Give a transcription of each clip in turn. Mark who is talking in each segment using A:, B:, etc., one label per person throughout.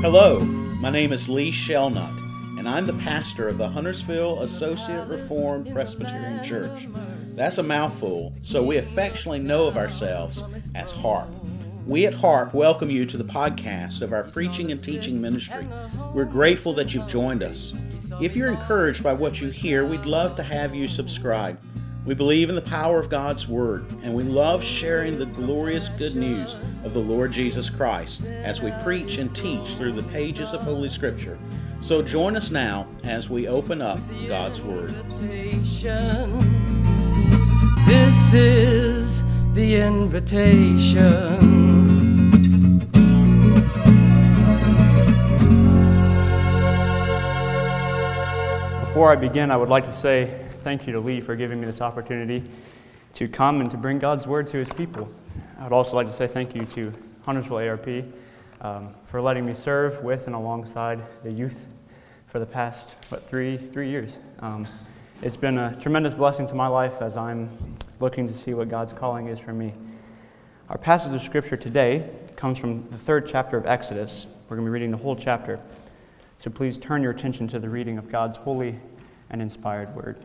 A: Hello, my name is Lee Shelnut, and I'm the pastor of the Huntersville Associate Reformed Presbyterian Church. That's a mouthful, so we affectionately know of ourselves as HARP. We at HARP welcome you to the podcast of our preaching and teaching ministry. We're grateful that you've joined us. If you're encouraged by what you hear, we'd love to have you subscribe. We believe in the power of God's Word, and we love sharing the glorious good news of the Lord Jesus Christ as we preach and teach through the pages of Holy Scripture. So join us now as we open up God's Word.
B: This is the invitation.
C: Before I begin, I would like to say thank you to Lee for giving me this opportunity to come and to bring God's word to his people. I would also like to say thank you to Huntersville ARP um, for letting me serve with and alongside the youth for the past, what, three, three years. Um, it's been a tremendous blessing to my life as I'm looking to see what God's calling is for me. Our passage of scripture today comes from the third chapter of Exodus. We're going to be reading the whole chapter. So please turn your attention to the reading of God's holy and inspired word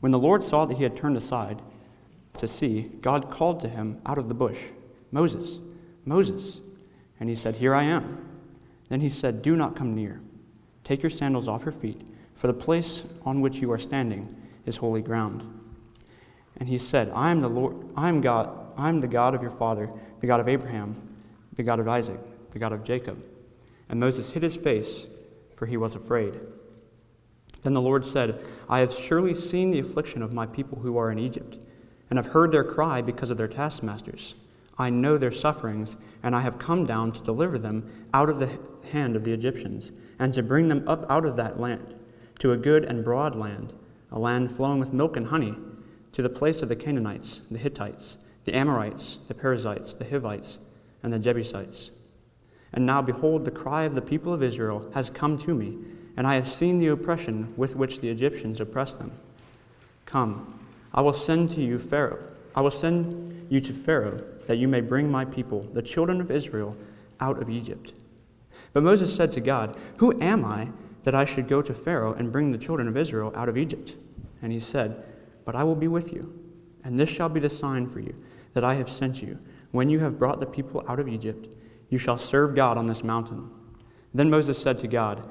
C: When the Lord saw that he had turned aside to see, God called to him out of the bush, Moses, Moses. And he said, Here I am. Then he said, Do not come near. Take your sandals off your feet, for the place on which you are standing is holy ground. And he said, I am the Lord, I am God, I am the God of your father, the God of Abraham, the God of Isaac, the God of Jacob. And Moses hid his face, for he was afraid. Then the Lord said, I have surely seen the affliction of my people who are in Egypt, and have heard their cry because of their taskmasters. I know their sufferings, and I have come down to deliver them out of the hand of the Egyptians, and to bring them up out of that land, to a good and broad land, a land flowing with milk and honey, to the place of the Canaanites, the Hittites, the Amorites, the Perizzites, the Hivites, and the Jebusites. And now, behold, the cry of the people of Israel has come to me and I have seen the oppression with which the Egyptians oppress them. Come, I will send to you Pharaoh. I will send you to Pharaoh that you may bring my people, the children of Israel, out of Egypt. But Moses said to God, Who am I that I should go to Pharaoh and bring the children of Israel out of Egypt? And he said, But I will be with you, and this shall be the sign for you that I have sent you. When you have brought the people out of Egypt, you shall serve God on this mountain. Then Moses said to God,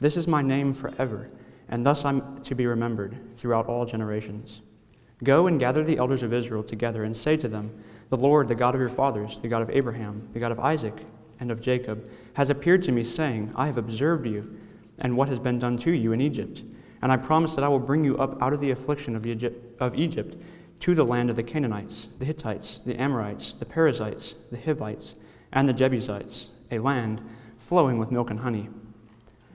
C: This is my name forever, and thus I'm to be remembered throughout all generations. Go and gather the elders of Israel together and say to them, The Lord, the God of your fathers, the God of Abraham, the God of Isaac, and of Jacob, has appeared to me, saying, I have observed you and what has been done to you in Egypt. And I promise that I will bring you up out of the affliction of Egypt, of Egypt to the land of the Canaanites, the Hittites, the Amorites, the Perizzites, the Hivites, and the Jebusites, a land flowing with milk and honey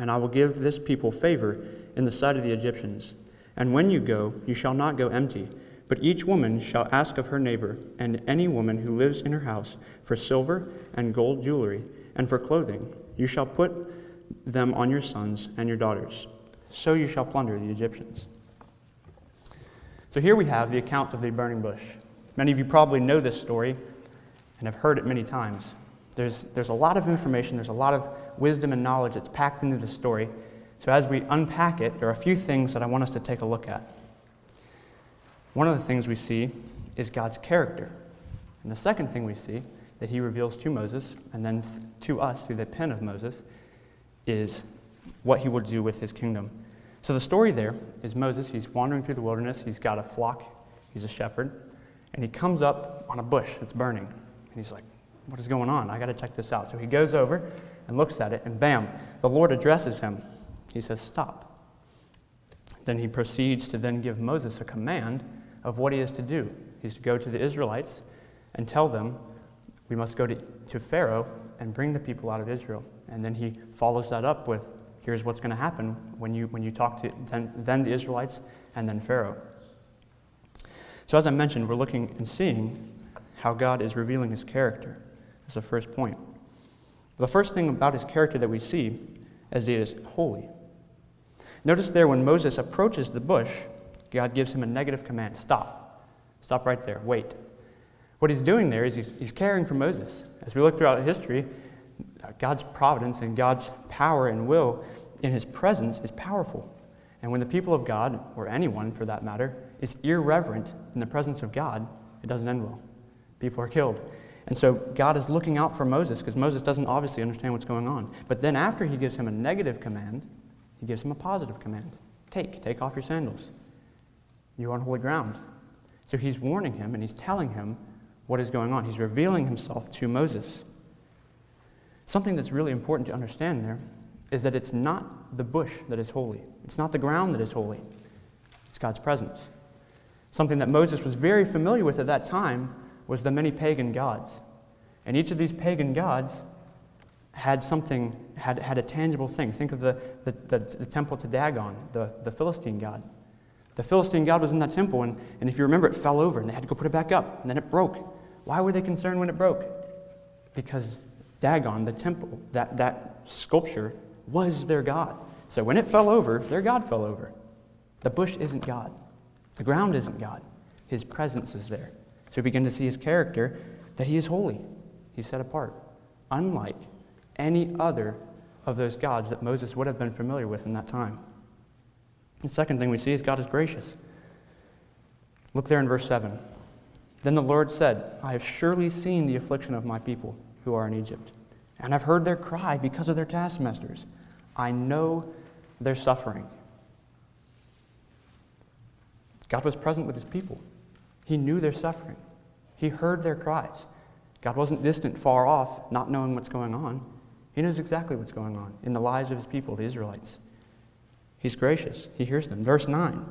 C: And I will give this people favor in the sight of the Egyptians. And when you go, you shall not go empty, But each woman shall ask of her neighbor, and any woman who lives in her house, for silver and gold jewelry, and for clothing. You shall put them on your sons and your daughters. So you shall plunder the Egyptians. So here we have the account of the burning bush. Many of you probably know this story and have heard it many times. There's, there's a lot of information, there's a lot of wisdom and knowledge that's packed into the story. So as we unpack it, there are a few things that I want us to take a look at. One of the things we see is God's character. And the second thing we see that he reveals to Moses and then to us through the pen of Moses is what he will do with his kingdom. So the story there is Moses, he's wandering through the wilderness, he's got a flock, he's a shepherd, and he comes up on a bush that's burning. And he's like, What is going on? I got to check this out. So he goes over and looks at it, and bam, the Lord addresses him. He says, Stop. Then he proceeds to then give Moses a command of what he is to do. He's to go to the Israelites and tell them, we must go to, to Pharaoh and bring the people out of Israel. And then he follows that up with, here's what's going to happen when you, when you talk to then, then the Israelites and then Pharaoh. So, as I mentioned, we're looking and seeing how God is revealing his character as the first point. The first thing about his character that we see is he is holy. Notice there when Moses approaches the bush, God gives him a negative command stop. Stop right there. Wait. What he's doing there is he's, he's caring for Moses. As we look throughout history, God's providence and God's power and will in his presence is powerful. And when the people of God, or anyone for that matter, is irreverent in the presence of God, it doesn't end well. People are killed. And so God is looking out for Moses because Moses doesn't obviously understand what's going on. But then after he gives him a negative command, he gives him a positive command take, take off your sandals. You're on holy ground. So he's warning him and he's telling him what is going on. He's revealing himself to Moses. Something that's really important to understand there is that it's not the bush that is holy, it's not the ground that is holy, it's God's presence. Something that Moses was very familiar with at that time was the many pagan gods. And each of these pagan gods had something, had, had a tangible thing. Think of the, the, the, the temple to Dagon, the, the Philistine god. The Philistine god was in that temple, and, and if you remember, it fell over, and they had to go put it back up, and then it broke. Why were they concerned when it broke? Because Dagon, the temple, that, that sculpture, was their god. So when it fell over, their god fell over. The bush isn't God. The ground isn't God. His presence is there. So we begin to see his character that he is holy. He's set apart, unlike any other of those gods that Moses would have been familiar with in that time. The second thing we see is God is gracious. Look there in verse 7. Then the Lord said, I have surely seen the affliction of my people who are in Egypt, and I've heard their cry because of their taskmasters. I know their suffering. God was present with his people. He knew their suffering. He heard their cries. God wasn't distant, far off, not knowing what's going on. He knows exactly what's going on in the lives of his people, the Israelites. He's gracious. He hears them. Verse 9.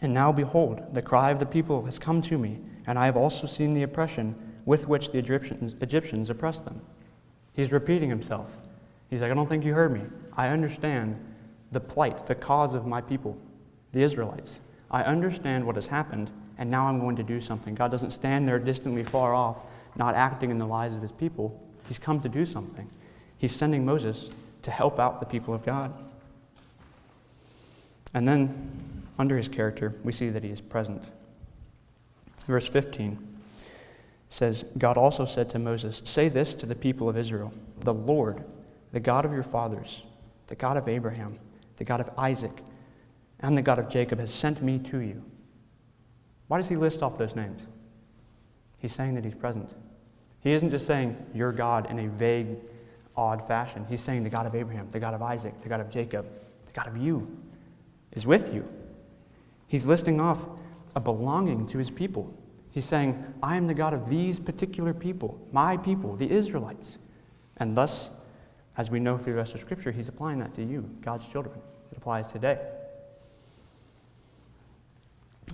C: And now behold, the cry of the people has come to me, and I have also seen the oppression with which the Egyptians, Egyptians oppressed them. He's repeating himself. He's like, I don't think you heard me. I understand the plight, the cause of my people, the Israelites. I understand what has happened, and now I'm going to do something. God doesn't stand there distantly far off, not acting in the lives of his people. He's come to do something. He's sending Moses to help out the people of God. And then, under his character, we see that he is present. Verse 15 says, God also said to Moses, Say this to the people of Israel The Lord, the God of your fathers, the God of Abraham, the God of Isaac, and the God of Jacob has sent me to you. Why does he list off those names? He's saying that he's present. He isn't just saying, Your God in a vague, odd fashion. He's saying, The God of Abraham, the God of Isaac, the God of Jacob, the God of you is with you. He's listing off a belonging to his people. He's saying, I am the God of these particular people, my people, the Israelites. And thus, as we know through the rest of Scripture, he's applying that to you, God's children. It applies today.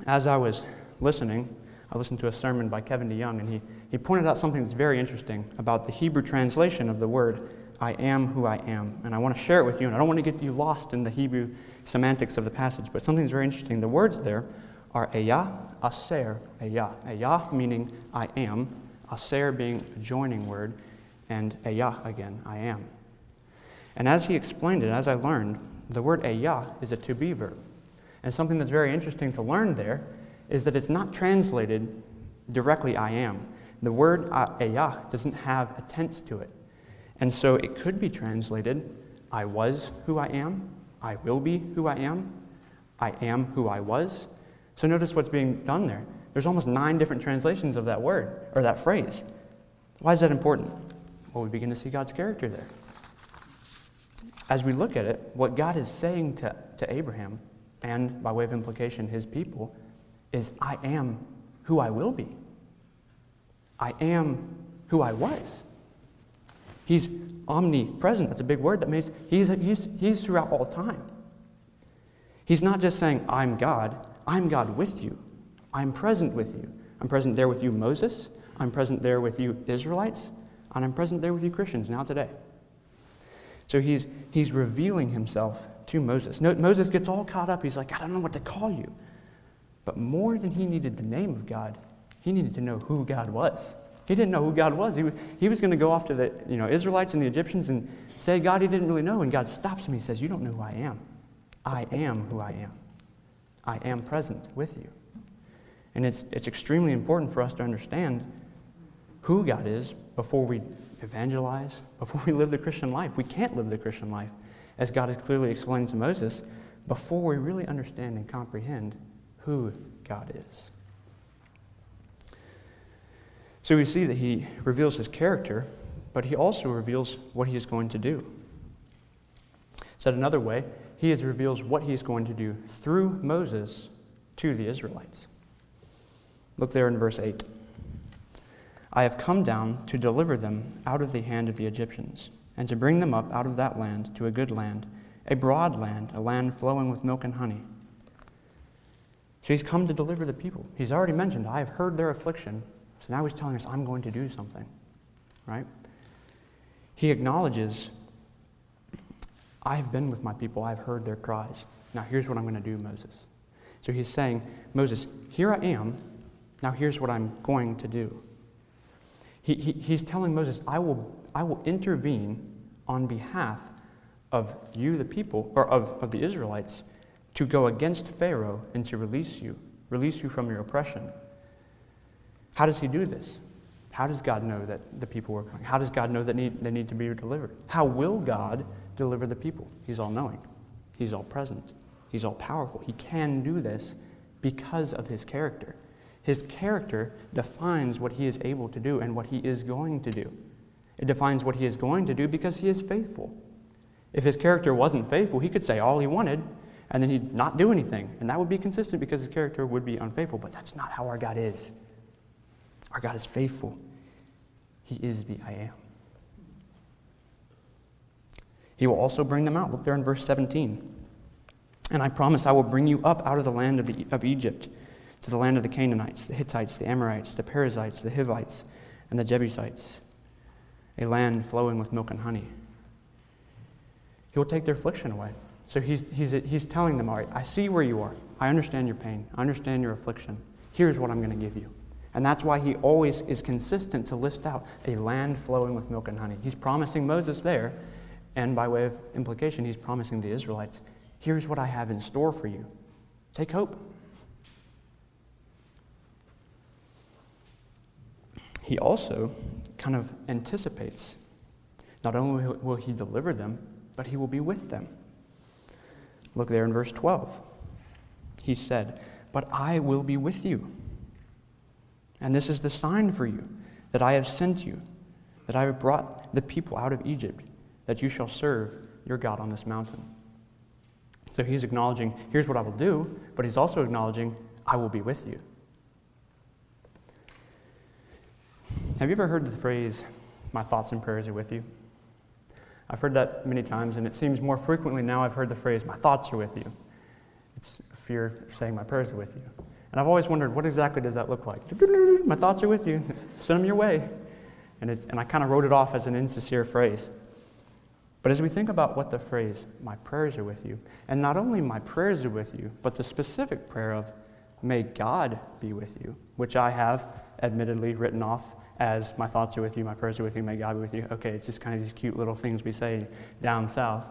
C: As I was listening, I listened to a sermon by Kevin DeYoung, and he, he pointed out something that's very interesting about the Hebrew translation of the word, I am who I am. And I want to share it with you, and I don't want to get you lost in the Hebrew semantics of the passage, but something that's very interesting. The words there are Ehyeh, Asher, Ehyeh. Ehyeh meaning I am, Asher being a joining word, and Ehyeh again, I am. And as he explained it, as I learned, the word Ehyeh is a to be verb. And something that's very interesting to learn there is that it's not translated directly I am. The word Ehyeh doesn't have a tense to it. And so it could be translated I was who I am, I will be who I am, I am who I was. So notice what's being done there. There's almost nine different translations of that word or that phrase. Why is that important? Well, we begin to see God's character there. As we look at it, what God is saying to, to Abraham, and by way of implication, his people, is I am who I will be. I am who I was. He's omnipresent. That's a big word. That means he's, he's, he's throughout all time. He's not just saying, I'm God, I'm God with you. I'm present with you. I'm present there with you, Moses. I'm present there with you, Israelites. And I'm present there with you, Christians, now today. So he's, he's revealing himself to Moses. No, Moses gets all caught up. He's like, I don't know what to call you. But more than he needed the name of God, he needed to know who God was. He didn't know who God was. He, he was going to go off to the you know, Israelites and the Egyptians and say God he didn't really know. And God stops him. He says, You don't know who I am. I am who I am. I am present with you. And it's, it's extremely important for us to understand who God is before we evangelize, before we live the Christian life. We can't live the Christian life, as God has clearly explained to Moses, before we really understand and comprehend who God is. So we see that he reveals his character, but he also reveals what he is going to do. Said another way, he reveals what he is going to do through Moses to the Israelites. Look there in verse 8. I have come down to deliver them out of the hand of the Egyptians, and to bring them up out of that land to a good land, a broad land, a land flowing with milk and honey. So he's come to deliver the people. He's already mentioned, I have heard their affliction. So now he's telling us, I'm going to do something, right? He acknowledges, I have been with my people, I've heard their cries. Now here's what I'm going to do, Moses. So he's saying, Moses, here I am. Now here's what I'm going to do. He, he, he's telling Moses, I will, I will intervene on behalf of you, the people, or of, of the Israelites, to go against Pharaoh and to release you, release you from your oppression. How does he do this? How does God know that the people were coming? How does God know that need, they need to be delivered? How will God deliver the people? He's all knowing, He's all present, He's all powerful. He can do this because of His character. His character defines what He is able to do and what He is going to do. It defines what He is going to do because He is faithful. If His character wasn't faithful, He could say all He wanted and then He'd not do anything. And that would be consistent because His character would be unfaithful. But that's not how our God is. Our God is faithful. He is the I am. He will also bring them out. Look there in verse 17. And I promise I will bring you up out of the land of, the, of Egypt to the land of the Canaanites, the Hittites, the Amorites, the Perizzites, the Hivites, and the Jebusites, a land flowing with milk and honey. He will take their affliction away. So he's, he's, he's telling them, All right, I see where you are. I understand your pain. I understand your affliction. Here's what I'm going to give you. And that's why he always is consistent to list out a land flowing with milk and honey. He's promising Moses there, and by way of implication, he's promising the Israelites here's what I have in store for you. Take hope. He also kind of anticipates not only will he deliver them, but he will be with them. Look there in verse 12. He said, But I will be with you and this is the sign for you that I have sent you, that I have brought the people out of Egypt, that you shall serve your God on this mountain. So he's acknowledging, here's what I will do, but he's also acknowledging, I will be with you. Have you ever heard the phrase, my thoughts and prayers are with you? I've heard that many times, and it seems more frequently now I've heard the phrase, my thoughts are with you. It's fear of saying my prayers are with you. And I've always wondered, what exactly does that look like? My thoughts are with you. Send them your way. And, it's, and I kind of wrote it off as an insincere phrase. But as we think about what the phrase, my prayers are with you, and not only my prayers are with you, but the specific prayer of, May God be with you, which I have admittedly written off as my thoughts are with you, my prayers are with you, may God be with you. Okay, it's just kind of these cute little things we say down south.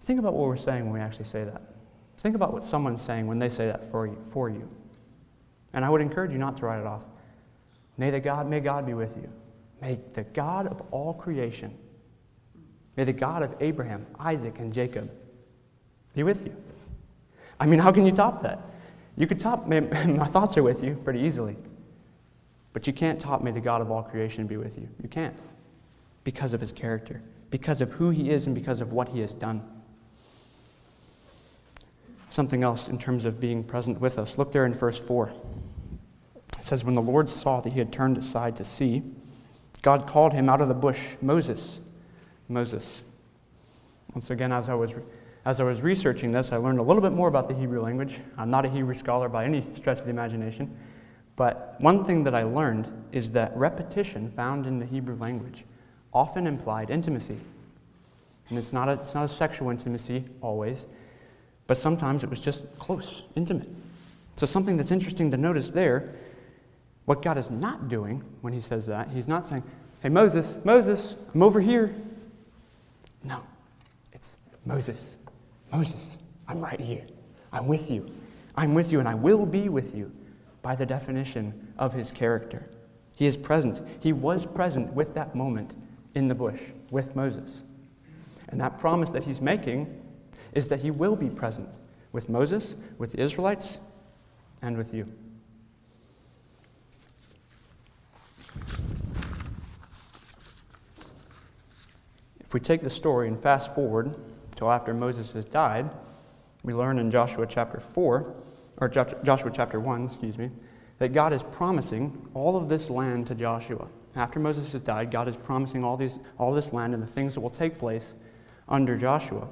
C: Think about what we're saying when we actually say that. Think about what someone's saying when they say that for you. For you. And I would encourage you not to write it off. May the God, may God be with you. May the God of all creation, may the God of Abraham, Isaac, and Jacob be with you. I mean, how can you top that? You could top, my thoughts are with you pretty easily. But you can't top, may the God of all creation be with you. You can't. Because of his character, because of who he is, and because of what he has done. Something else in terms of being present with us. Look there in verse 4. It says, When the Lord saw that he had turned aside to see, God called him out of the bush, Moses. Moses. Once again, as I was as I was researching this, I learned a little bit more about the Hebrew language. I'm not a Hebrew scholar by any stretch of the imagination. But one thing that I learned is that repetition found in the Hebrew language often implied intimacy. And it's not a, it's not a sexual intimacy always, but sometimes it was just close, intimate. So, something that's interesting to notice there, what God is not doing when He says that, He's not saying, Hey, Moses, Moses, I'm over here. No, it's Moses, Moses, I'm right here. I'm with you. I'm with you, and I will be with you by the definition of his character. He is present. He was present with that moment in the bush with Moses. And that promise that he's making is that he will be present with Moses, with the Israelites, and with you. If we take the story and fast forward till after Moses has died, we learn in Joshua chapter 4 or Joshua chapter 1, excuse me, that God is promising all of this land to Joshua. After Moses has died, God is promising all, these, all this land and the things that will take place under Joshua.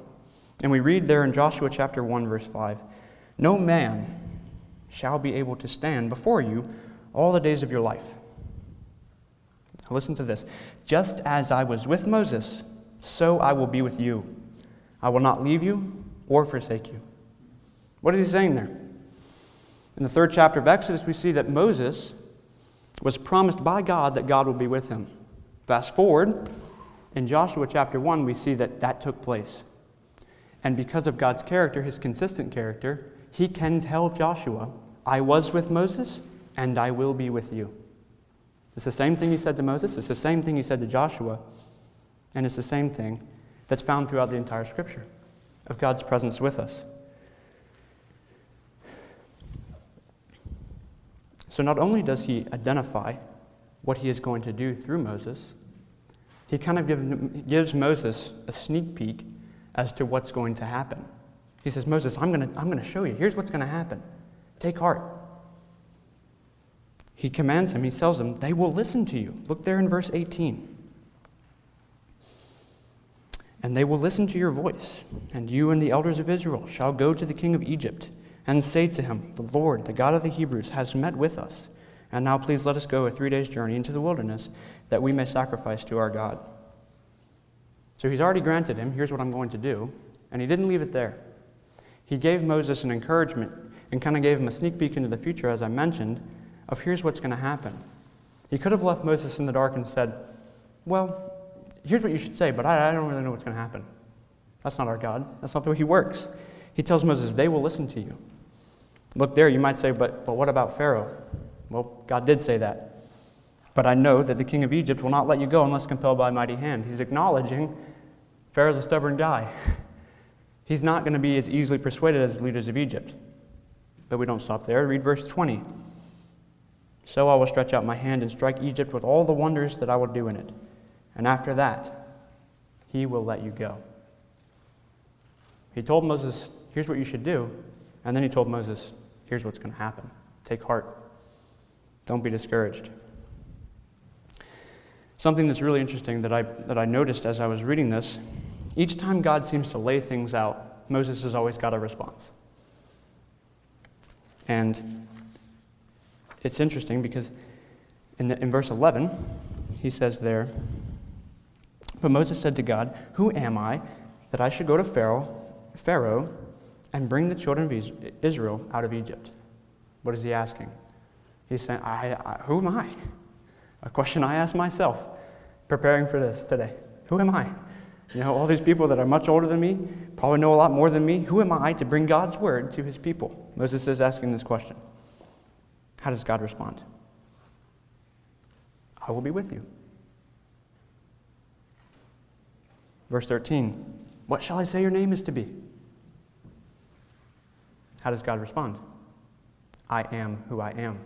C: And we read there in Joshua chapter 1, verse 5 No man shall be able to stand before you all the days of your life. Now listen to this. Just as I was with Moses, so I will be with you. I will not leave you or forsake you. What is he saying there? In the third chapter of Exodus, we see that Moses was promised by God that God would be with him. Fast forward, in Joshua chapter 1, we see that that took place. And because of God's character, his consistent character, he can tell Joshua, I was with Moses, and I will be with you. It's the same thing he said to Moses, it's the same thing he said to Joshua, and it's the same thing that's found throughout the entire scripture of God's presence with us. So not only does he identify what he is going to do through Moses, he kind of give, gives Moses a sneak peek as to what's going to happen. He says, Moses, I'm going to, I'm going to show you. Here's what's going to happen. Take heart. He commands him, he tells him, they will listen to you. Look there in verse 18. And they will listen to your voice, and you and the elders of Israel shall go to the king of Egypt and say to him, The Lord, the God of the Hebrews, has met with us. And now please let us go a three days' journey into the wilderness that we may sacrifice to our God. So he's already granted him, here's what I'm going to do. And he didn't leave it there. He gave Moses an encouragement and kind of gave him a sneak peek into the future, as I mentioned, of here's what's going to happen. He could have left Moses in the dark and said, Well, here's what you should say, but I, I don't really know what's going to happen. That's not our God. That's not the way he works. He tells Moses, They will listen to you. Look there, you might say, but, but what about Pharaoh? Well, God did say that. But I know that the king of Egypt will not let you go unless compelled by a mighty hand. He's acknowledging Pharaoh's a stubborn guy. He's not going to be as easily persuaded as the leaders of Egypt. But we don't stop there. Read verse 20. So I will stretch out my hand and strike Egypt with all the wonders that I will do in it. And after that, he will let you go. He told Moses, Here's what you should do. And then he told Moses, Here's what's going to happen. Take heart. Don't be discouraged. Something that's really interesting that I, that I noticed as I was reading this each time God seems to lay things out, Moses has always got a response. And it's interesting because in, the, in verse 11, he says there, But Moses said to God, Who am I that I should go to Pharaoh, Pharaoh and bring the children of Israel out of Egypt. What is he asking? He's saying, I, I, Who am I? A question I ask myself preparing for this today. Who am I? You know, all these people that are much older than me, probably know a lot more than me. Who am I to bring God's word to his people? Moses is asking this question. How does God respond? I will be with you. Verse 13 What shall I say your name is to be? How does God respond? I am who I am.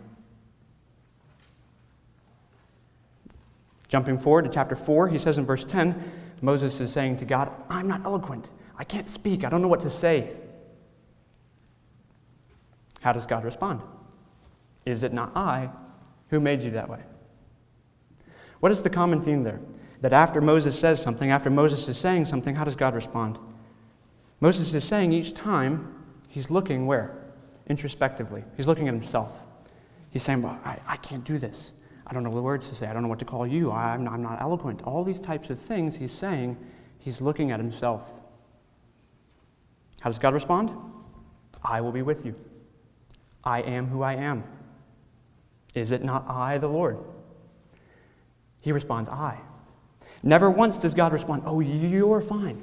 C: Jumping forward to chapter 4, he says in verse 10 Moses is saying to God, I'm not eloquent. I can't speak. I don't know what to say. How does God respond? Is it not I who made you that way? What is the common theme there? That after Moses says something, after Moses is saying something, how does God respond? Moses is saying each time he's looking where? Introspectively. He's looking at himself. He's saying, well, I, I can't do this. I don't know the words to say. I don't know what to call you. I'm not, I'm not eloquent. All these types of things he's saying, he's looking at himself. How does God respond? I will be with you. I am who I am. Is it not I, the Lord? He responds, I. Never once does God respond, Oh, you're fine.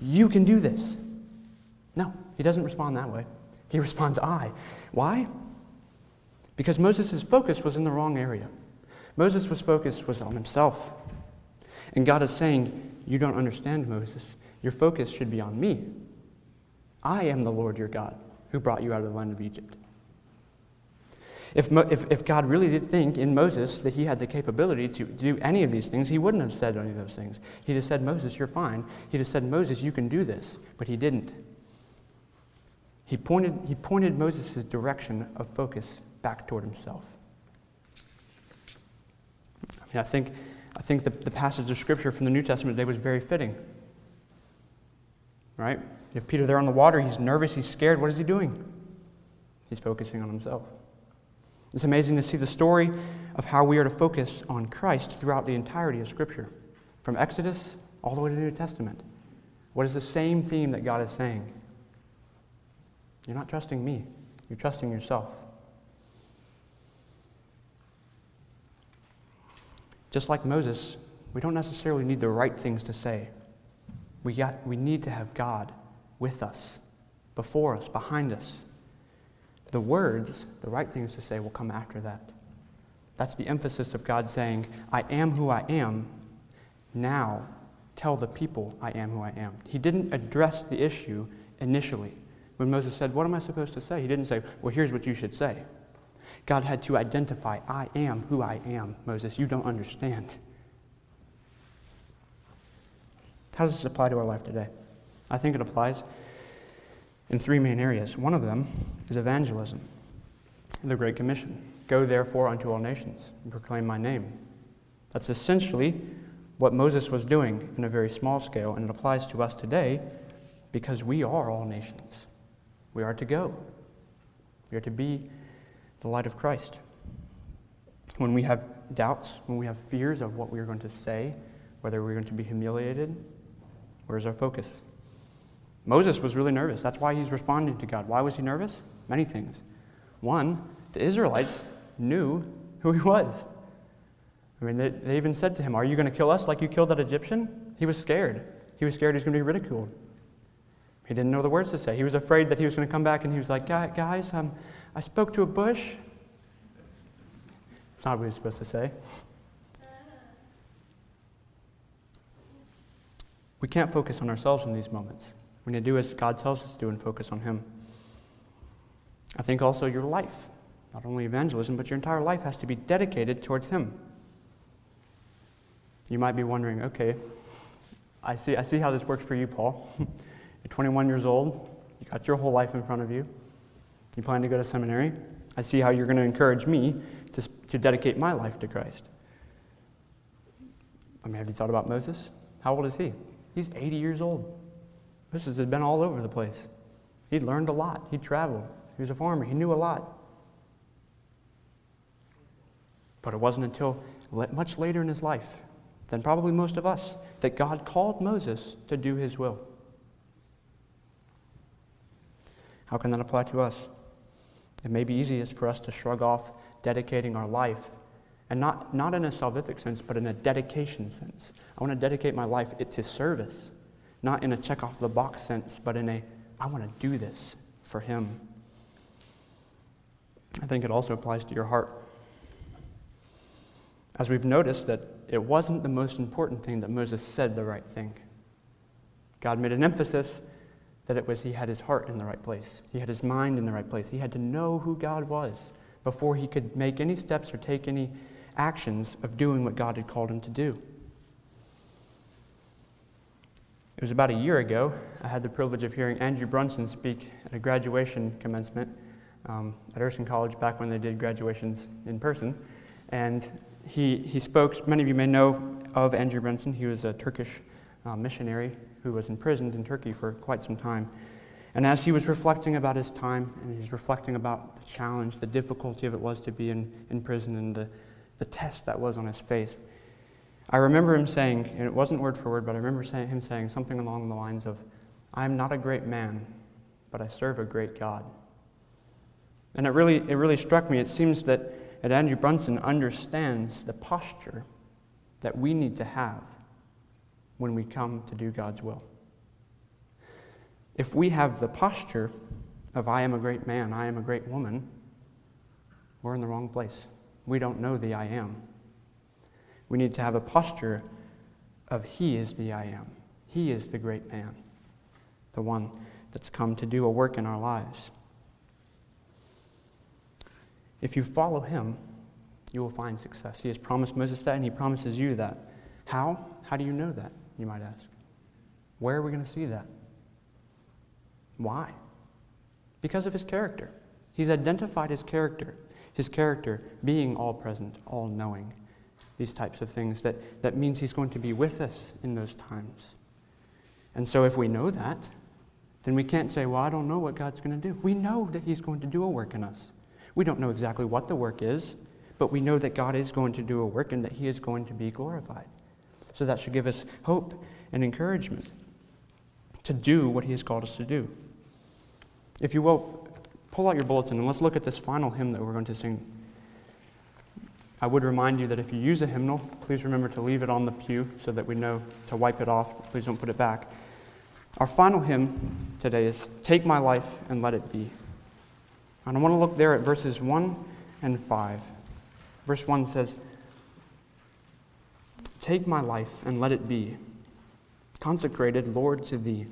C: You can do this. No, he doesn't respond that way. He responds, I. Why? Because Moses' focus was in the wrong area. Moses' was focus was on himself. And God is saying, You don't understand, Moses. Your focus should be on me. I am the Lord your God who brought you out of the land of Egypt. If, if, if God really did think in Moses that he had the capability to do any of these things, he wouldn't have said any of those things. He'd have said, Moses, you're fine. He'd have said, Moses, you can do this. But he didn't. He pointed, he pointed Moses' direction of focus back toward himself. I mean, I think, I think the, the passage of Scripture from the New Testament today was very fitting. Right? If Peter there on the water, he's nervous, he's scared. What is he doing? He's focusing on himself. It's amazing to see the story of how we are to focus on Christ throughout the entirety of Scripture, from Exodus all the way to the New Testament. What is the same theme that God is saying? You're not trusting me, you're trusting yourself. Just like Moses, we don't necessarily need the right things to say. We, got, we need to have God with us, before us, behind us. The words, the right things to say, will come after that. That's the emphasis of God saying, I am who I am. Now tell the people I am who I am. He didn't address the issue initially. When Moses said, What am I supposed to say? He didn't say, Well, here's what you should say. God had to identify, I am who I am. Moses, you don't understand. How does this apply to our life today? I think it applies in three main areas. One of them is evangelism, the Great Commission. Go therefore unto all nations and proclaim my name. That's essentially what Moses was doing in a very small scale, and it applies to us today because we are all nations. We are to go, we are to be the light of Christ. When we have doubts, when we have fears of what we are going to say, whether we're going to be humiliated, where's our focus? Moses was really nervous. That's why he's responding to God. Why was he nervous? Many things. One, the Israelites knew who he was. I mean, they, they even said to him, Are you going to kill us like you killed that Egyptian? He was scared. He was scared he was going to be ridiculed. He didn't know the words to say. He was afraid that he was going to come back and he was like, Guys, um, I spoke to a bush. It's not what he was supposed to say. We can't focus on ourselves in these moments. We need to do as God tells us to do and focus on Him. I think also your life, not only evangelism, but your entire life has to be dedicated towards Him. You might be wondering, okay, I see, I see how this works for you, Paul. You're 21 years old, you got your whole life in front of you, you plan to go to seminary. I see how you're going to encourage me to, to dedicate my life to Christ. I mean, have you thought about Moses? How old is he? He's 80 years old. Moses had been all over the place. He'd learned a lot. He'd traveled. He was a farmer. He knew a lot. But it wasn't until much later in his life, than probably most of us, that God called Moses to do his will. How can that apply to us? It may be easiest for us to shrug off dedicating our life, and not, not in a salvific sense, but in a dedication sense. I want to dedicate my life to service, not in a check off the box sense, but in a I want to do this for Him. I think it also applies to your heart. As we've noticed, that it wasn't the most important thing that Moses said the right thing. God made an emphasis that it was he had his heart in the right place. He had his mind in the right place. He had to know who God was before he could make any steps or take any actions of doing what God had called him to do. It was about a year ago, I had the privilege of hearing Andrew Brunson speak at a graduation commencement um, at Erskine College back when they did graduations in person. And he, he spoke, many of you may know of Andrew Brunson. He was a Turkish uh, missionary who was imprisoned in Turkey for quite some time. And as he was reflecting about his time, and he was reflecting about the challenge, the difficulty of it was to be in, in prison, and the, the test that was on his faith, I remember him saying, and it wasn't word for word, but I remember him saying something along the lines of, I am not a great man, but I serve a great God. And it really, it really struck me. It seems that, that Andrew Brunson understands the posture that we need to have when we come to do God's will. If we have the posture of, I am a great man, I am a great woman, we're in the wrong place. We don't know the I am. We need to have a posture of, He is the I am. He is the great man, the one that's come to do a work in our lives. If you follow Him, you will find success. He has promised Moses that, and He promises you that. How? How do you know that? You might ask. Where are we going to see that? Why? Because of his character. He's identified his character, his character being all present, all knowing, these types of things. That, that means he's going to be with us in those times. And so if we know that, then we can't say, well, I don't know what God's going to do. We know that he's going to do a work in us. We don't know exactly what the work is, but we know that God is going to do a work and that he is going to be glorified. So that should give us hope and encouragement to do what He has called us to do. If you will, pull out your bulletin and let's look at this final hymn that we're going to sing. I would remind you that if you use a hymnal, please remember to leave it on the pew so that we know to wipe it off. Please don't put it back. Our final hymn today is Take My Life and Let It Be. And I want to look there at verses 1 and 5. Verse 1 says, Take my life and let it be consecrated, Lord, to thee.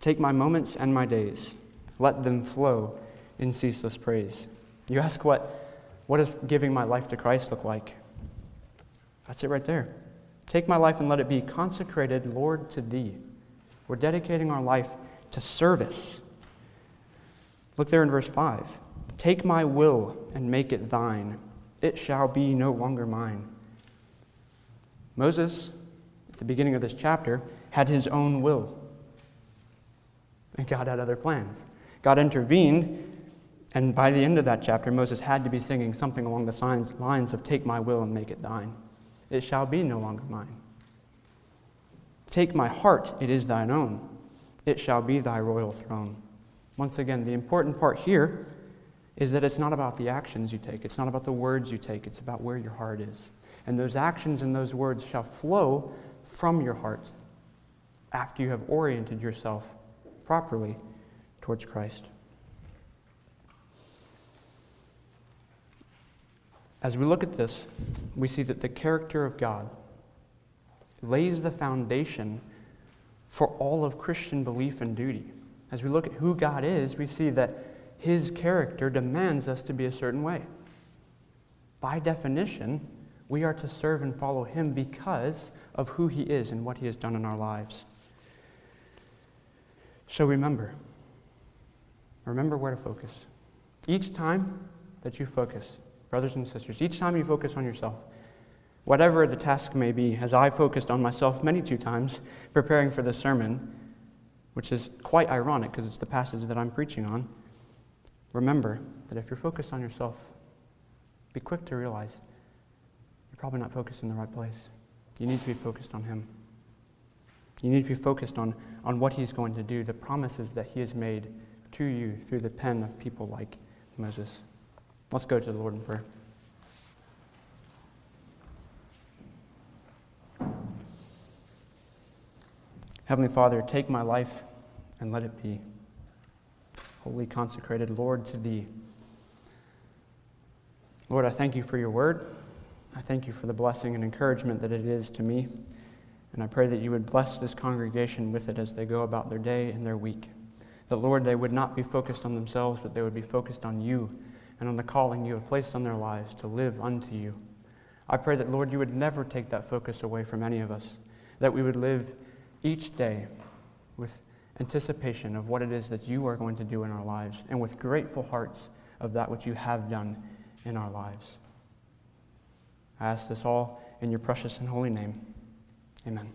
C: Take my moments and my days, let them flow in ceaseless praise. You ask, what, what does giving my life to Christ look like? That's it right there. Take my life and let it be consecrated, Lord, to thee. We're dedicating our life to service. Look there in verse 5. Take my will and make it thine. It shall be no longer mine. Moses, at the beginning of this chapter, had his own will. And God had other plans. God intervened, and by the end of that chapter, Moses had to be singing something along the lines of, Take my will and make it thine. It shall be no longer mine. Take my heart, it is thine own. It shall be thy royal throne. Once again, the important part here is that it's not about the actions you take, it's not about the words you take, it's about where your heart is. And those actions and those words shall flow from your heart after you have oriented yourself properly towards Christ. As we look at this, we see that the character of God lays the foundation for all of Christian belief and duty. As we look at who God is, we see that his character demands us to be a certain way. By definition, we are to serve and follow him because of who he is and what he has done in our lives. So remember, remember where to focus. Each time that you focus, brothers and sisters, each time you focus on yourself, whatever the task may be, as I focused on myself many two times preparing for this sermon, which is quite ironic because it's the passage that I'm preaching on, remember that if you're focused on yourself, be quick to realize you're probably not focused in the right place. You need to be focused on Him. You need to be focused on, on what He's going to do, the promises that He has made to you through the pen of people like Moses. Let's go to the Lord in prayer. Heavenly Father, take my life and let it be wholly consecrated, Lord, to Thee. Lord, I thank you for your word. I thank you for the blessing and encouragement that it is to me. And I pray that you would bless this congregation with it as they go about their day and their week. That, Lord, they would not be focused on themselves, but they would be focused on you and on the calling you have placed on their lives to live unto you. I pray that, Lord, you would never take that focus away from any of us, that we would live each day with anticipation of what it is that you are going to do in our lives and with grateful hearts of that which you have done in our lives. I ask this all in your precious and holy name. Amen.